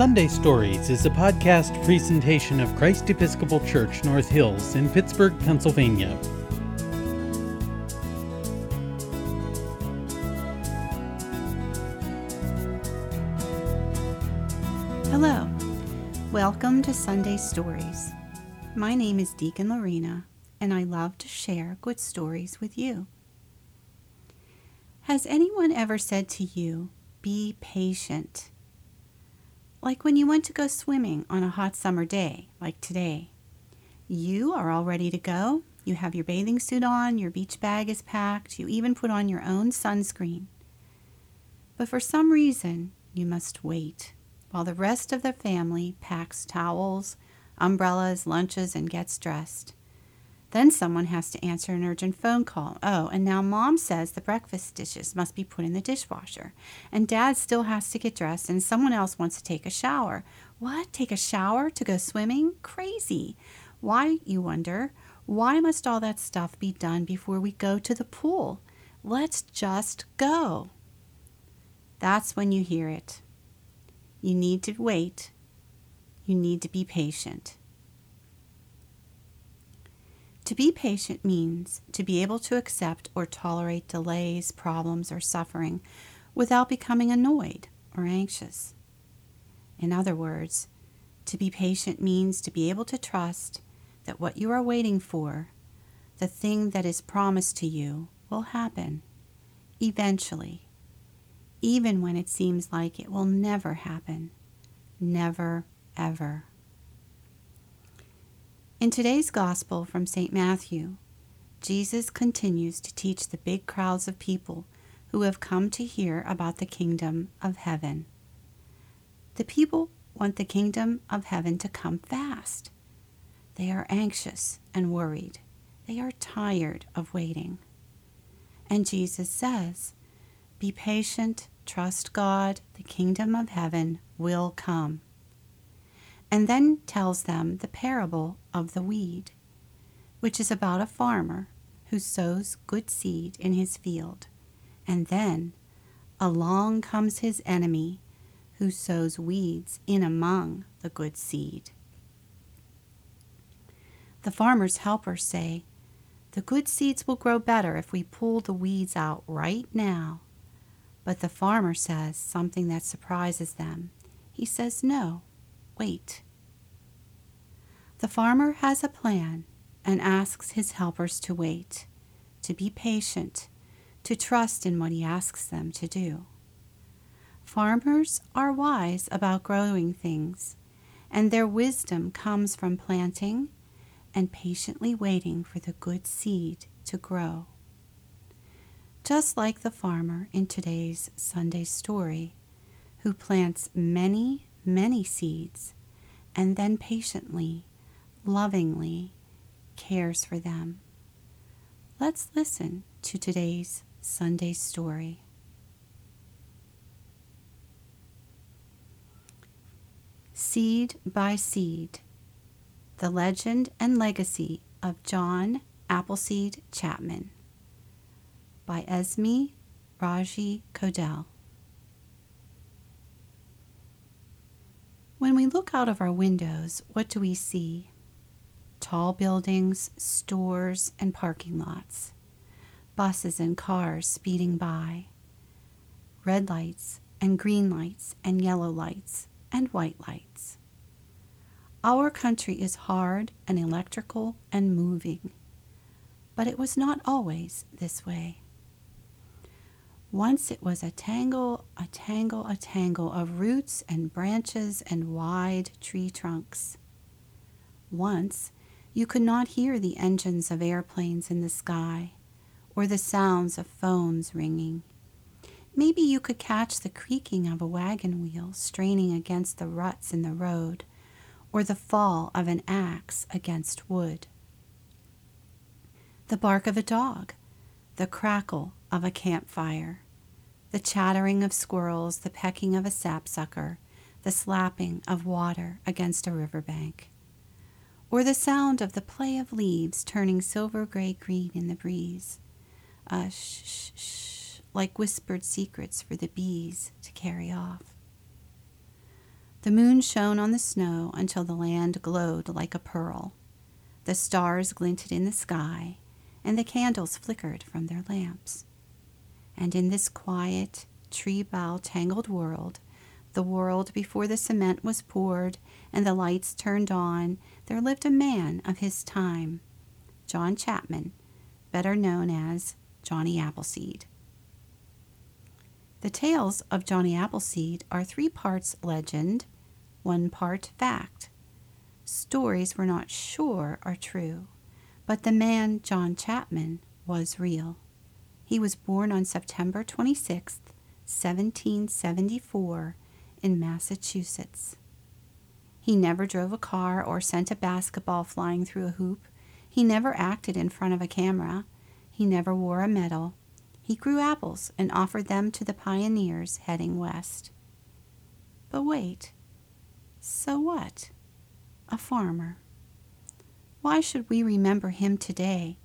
Sunday Stories is a podcast presentation of Christ Episcopal Church North Hills in Pittsburgh, Pennsylvania. Hello, welcome to Sunday Stories. My name is Deacon Lorena, and I love to share good stories with you. Has anyone ever said to you, be patient? Like when you went to go swimming on a hot summer day, like today. You are all ready to go. You have your bathing suit on, your beach bag is packed, you even put on your own sunscreen. But for some reason, you must wait while the rest of the family packs towels, umbrellas, lunches, and gets dressed. Then someone has to answer an urgent phone call. Oh, and now mom says the breakfast dishes must be put in the dishwasher. And dad still has to get dressed, and someone else wants to take a shower. What? Take a shower to go swimming? Crazy. Why, you wonder? Why must all that stuff be done before we go to the pool? Let's just go. That's when you hear it. You need to wait. You need to be patient. To be patient means to be able to accept or tolerate delays, problems, or suffering without becoming annoyed or anxious. In other words, to be patient means to be able to trust that what you are waiting for, the thing that is promised to you, will happen eventually, even when it seems like it will never happen. Never, ever. In today's Gospel from St. Matthew, Jesus continues to teach the big crowds of people who have come to hear about the kingdom of heaven. The people want the kingdom of heaven to come fast. They are anxious and worried. They are tired of waiting. And Jesus says, Be patient, trust God, the kingdom of heaven will come and then tells them the parable of the weed, which is about a farmer who sows good seed in his field, and then along comes his enemy who sows weeds in among the good seed. The farmer's helpers say, The good seeds will grow better if we pull the weeds out right now. But the farmer says something that surprises them. He says, No, wait. The farmer has a plan and asks his helpers to wait, to be patient, to trust in what he asks them to do. Farmers are wise about growing things, and their wisdom comes from planting and patiently waiting for the good seed to grow. Just like the farmer in today's Sunday story, who plants many, many seeds and then patiently, lovingly cares for them. Let's listen to today's Sunday story. Seed by Seed The Legend and Legacy of John Appleseed Chapman by Esme Raji Codell. When we look out of our windows, what do we see? Tall buildings, stores, and parking lots. Buses and cars speeding by. Red lights and green lights and yellow lights and white lights. Our country is hard and electrical and moving, but it was not always this way. Once it was a tangle, a tangle, a tangle of roots and branches and wide tree trunks. Once you could not hear the engines of airplanes in the sky or the sounds of phones ringing. Maybe you could catch the creaking of a wagon wheel straining against the ruts in the road or the fall of an axe against wood. The bark of a dog, the crackle of a campfire, the chattering of squirrels, the pecking of a sapsucker, the slapping of water against a riverbank, or the sound of the play of leaves turning silver gray green in the breeze, a shh, shh, shh, like whispered secrets for the bees to carry off. The moon shone on the snow until the land glowed like a pearl. The stars glinted in the sky, and the candles flickered from their lamps. And in this quiet, tree bough tangled world, the world before the cement was poured and the lights turned on, there lived a man of his time, John Chapman, better known as Johnny Appleseed. The tales of Johnny Appleseed are three parts legend, one part fact. Stories we're not sure are true, but the man, John Chapman, was real. He was born on September 26, 1774, in Massachusetts. He never drove a car or sent a basketball flying through a hoop. He never acted in front of a camera. He never wore a medal. He grew apples and offered them to the pioneers heading west. But wait, so what? A farmer. Why should we remember him today,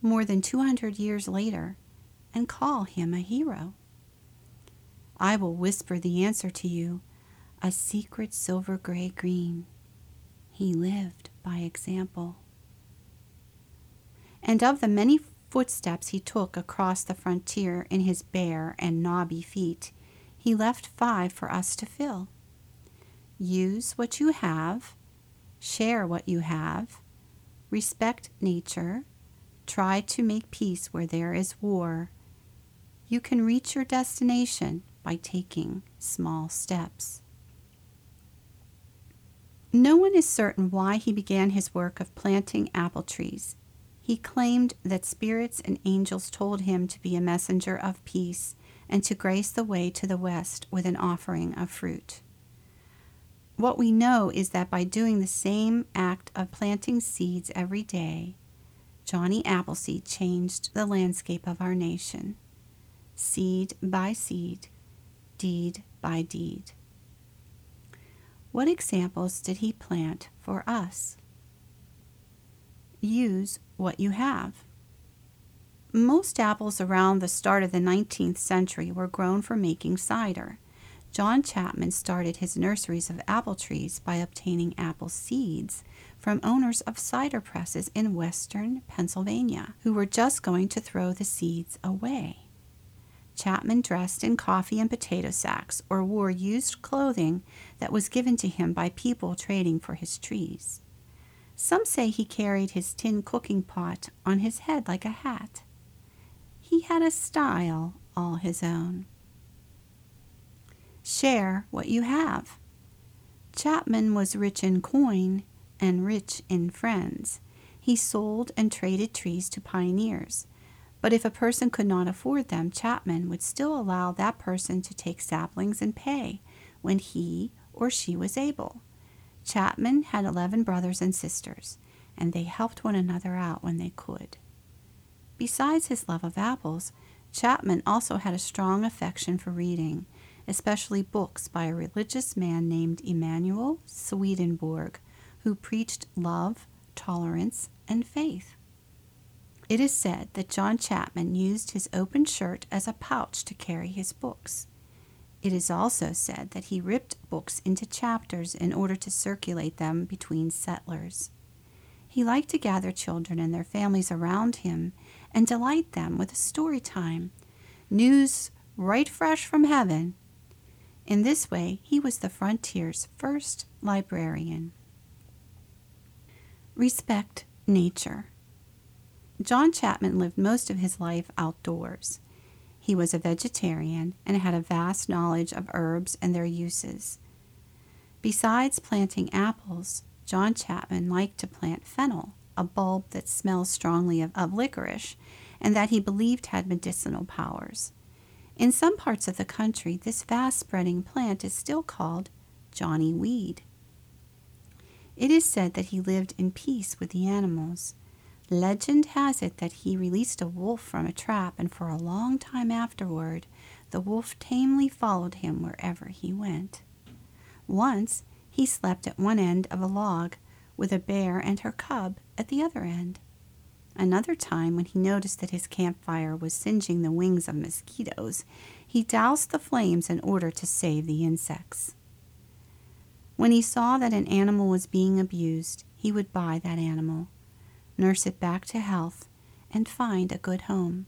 more than 200 years later, and call him a hero? I will whisper the answer to you a secret silver gray green. He lived by example. And of the many footsteps he took across the frontier in his bare and knobby feet, he left five for us to fill. Use what you have, share what you have, respect nature, try to make peace where there is war. You can reach your destination by taking small steps. No one is certain why he began his work of planting apple trees. He claimed that spirits and angels told him to be a messenger of peace and to grace the way to the west with an offering of fruit. What we know is that by doing the same act of planting seeds every day, Johnny Appleseed changed the landscape of our nation, seed by seed, deed by deed. What examples did he plant for us? Use what you have. Most apples around the start of the 19th century were grown for making cider. John Chapman started his nurseries of apple trees by obtaining apple seeds from owners of cider presses in western Pennsylvania who were just going to throw the seeds away. Chapman dressed in coffee and potato sacks or wore used clothing that was given to him by people trading for his trees. Some say he carried his tin cooking pot on his head like a hat. He had a style all his own. Share what you have. Chapman was rich in coin and rich in friends. He sold and traded trees to pioneers. But if a person could not afford them, Chapman would still allow that person to take saplings and pay when he or she was able. Chapman had 11 brothers and sisters, and they helped one another out when they could. Besides his love of apples, Chapman also had a strong affection for reading, especially books by a religious man named Emanuel Swedenborg, who preached love, tolerance, and faith. It is said that John Chapman used his open shirt as a pouch to carry his books. It is also said that he ripped books into chapters in order to circulate them between settlers. He liked to gather children and their families around him and delight them with a story time, news right fresh from heaven. In this way, he was the frontier's first librarian. Respect nature. John Chapman lived most of his life outdoors. He was a vegetarian and had a vast knowledge of herbs and their uses. Besides planting apples, John Chapman liked to plant fennel, a bulb that smells strongly of, of licorice and that he believed had medicinal powers. In some parts of the country, this fast spreading plant is still called Johnny Weed. It is said that he lived in peace with the animals. Legend has it that he released a wolf from a trap, and for a long time afterward, the wolf tamely followed him wherever he went. Once, he slept at one end of a log, with a bear and her cub at the other end. Another time, when he noticed that his campfire was singeing the wings of mosquitoes, he doused the flames in order to save the insects. When he saw that an animal was being abused, he would buy that animal, nurse it back to health, and find a good home.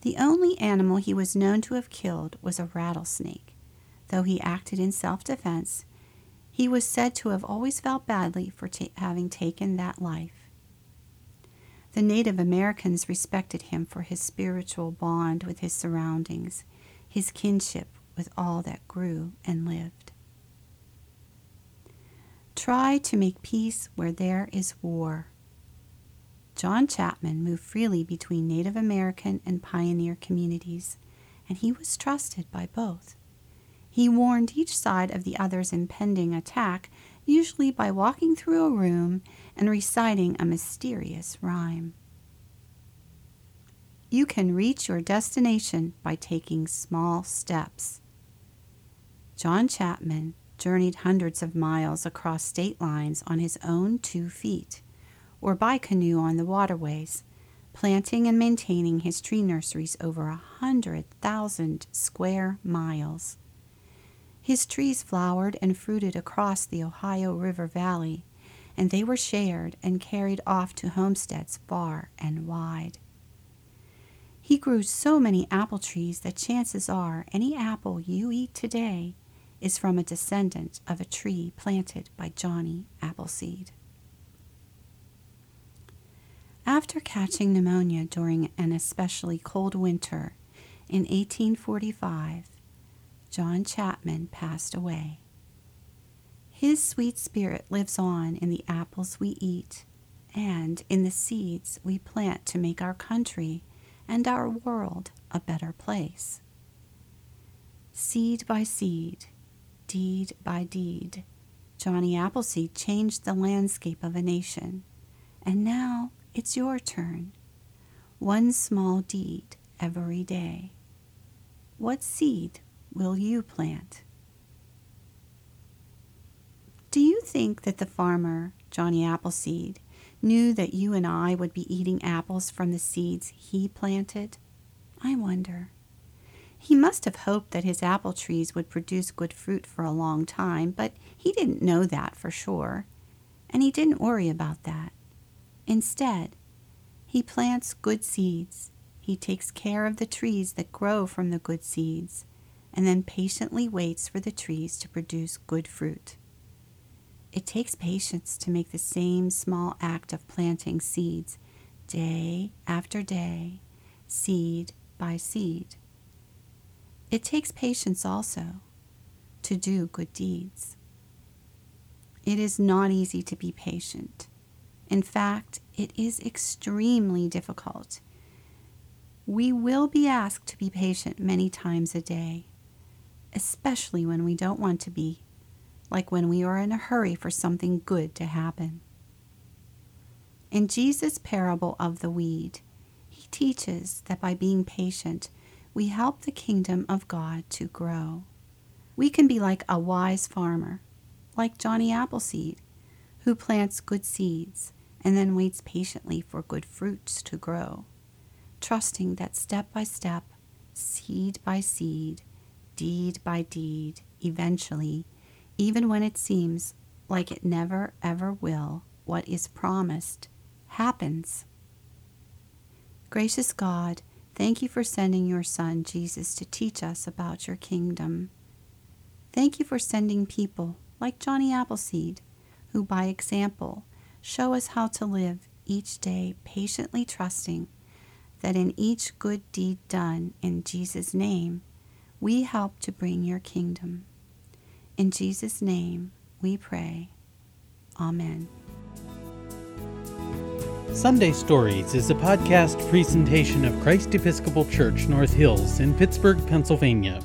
The only animal he was known to have killed was a rattlesnake. Though he acted in self defense, he was said to have always felt badly for having taken that life. The Native Americans respected him for his spiritual bond with his surroundings, his kinship with all that grew and lived. Try to make peace where there is war. John Chapman moved freely between Native American and pioneer communities, and he was trusted by both. He warned each side of the other's impending attack, usually by walking through a room and reciting a mysterious rhyme. You can reach your destination by taking small steps. John Chapman journeyed hundreds of miles across state lines on his own two feet or by canoe on the waterways, planting and maintaining his tree nurseries over a hundred thousand square miles. His trees flowered and fruited across the Ohio River Valley, and they were shared and carried off to homesteads far and wide. He grew so many apple trees that chances are any apple you eat today is from a descendant of a tree planted by Johnny Appleseed. After catching pneumonia during an especially cold winter in 1845, John Chapman passed away. His sweet spirit lives on in the apples we eat and in the seeds we plant to make our country and our world a better place. Seed by seed, deed by deed, Johnny Appleseed changed the landscape of a nation, and now it's your turn. One small deed every day. What seed will you plant? Do you think that the farmer, Johnny Appleseed, knew that you and I would be eating apples from the seeds he planted? I wonder. He must have hoped that his apple trees would produce good fruit for a long time, but he didn't know that for sure, and he didn't worry about that. Instead, he plants good seeds. He takes care of the trees that grow from the good seeds, and then patiently waits for the trees to produce good fruit. It takes patience to make the same small act of planting seeds day after day, seed by seed. It takes patience also to do good deeds. It is not easy to be patient. In fact, it is extremely difficult. We will be asked to be patient many times a day, especially when we don't want to be, like when we are in a hurry for something good to happen. In Jesus' parable of the weed, he teaches that by being patient, we help the kingdom of God to grow. We can be like a wise farmer, like Johnny Appleseed, who plants good seeds and then waits patiently for good fruits to grow, trusting that step by step, seed by seed, deed by deed, eventually, even when it seems like it never ever will, what is promised happens. Gracious God, thank you for sending your Son, Jesus, to teach us about your kingdom. Thank you for sending people like Johnny Appleseed, who by example Show us how to live each day patiently trusting that in each good deed done in Jesus' name, we help to bring your kingdom. In Jesus' name we pray. Amen. Sunday Stories is a podcast presentation of Christ Episcopal Church North Hills in Pittsburgh, Pennsylvania.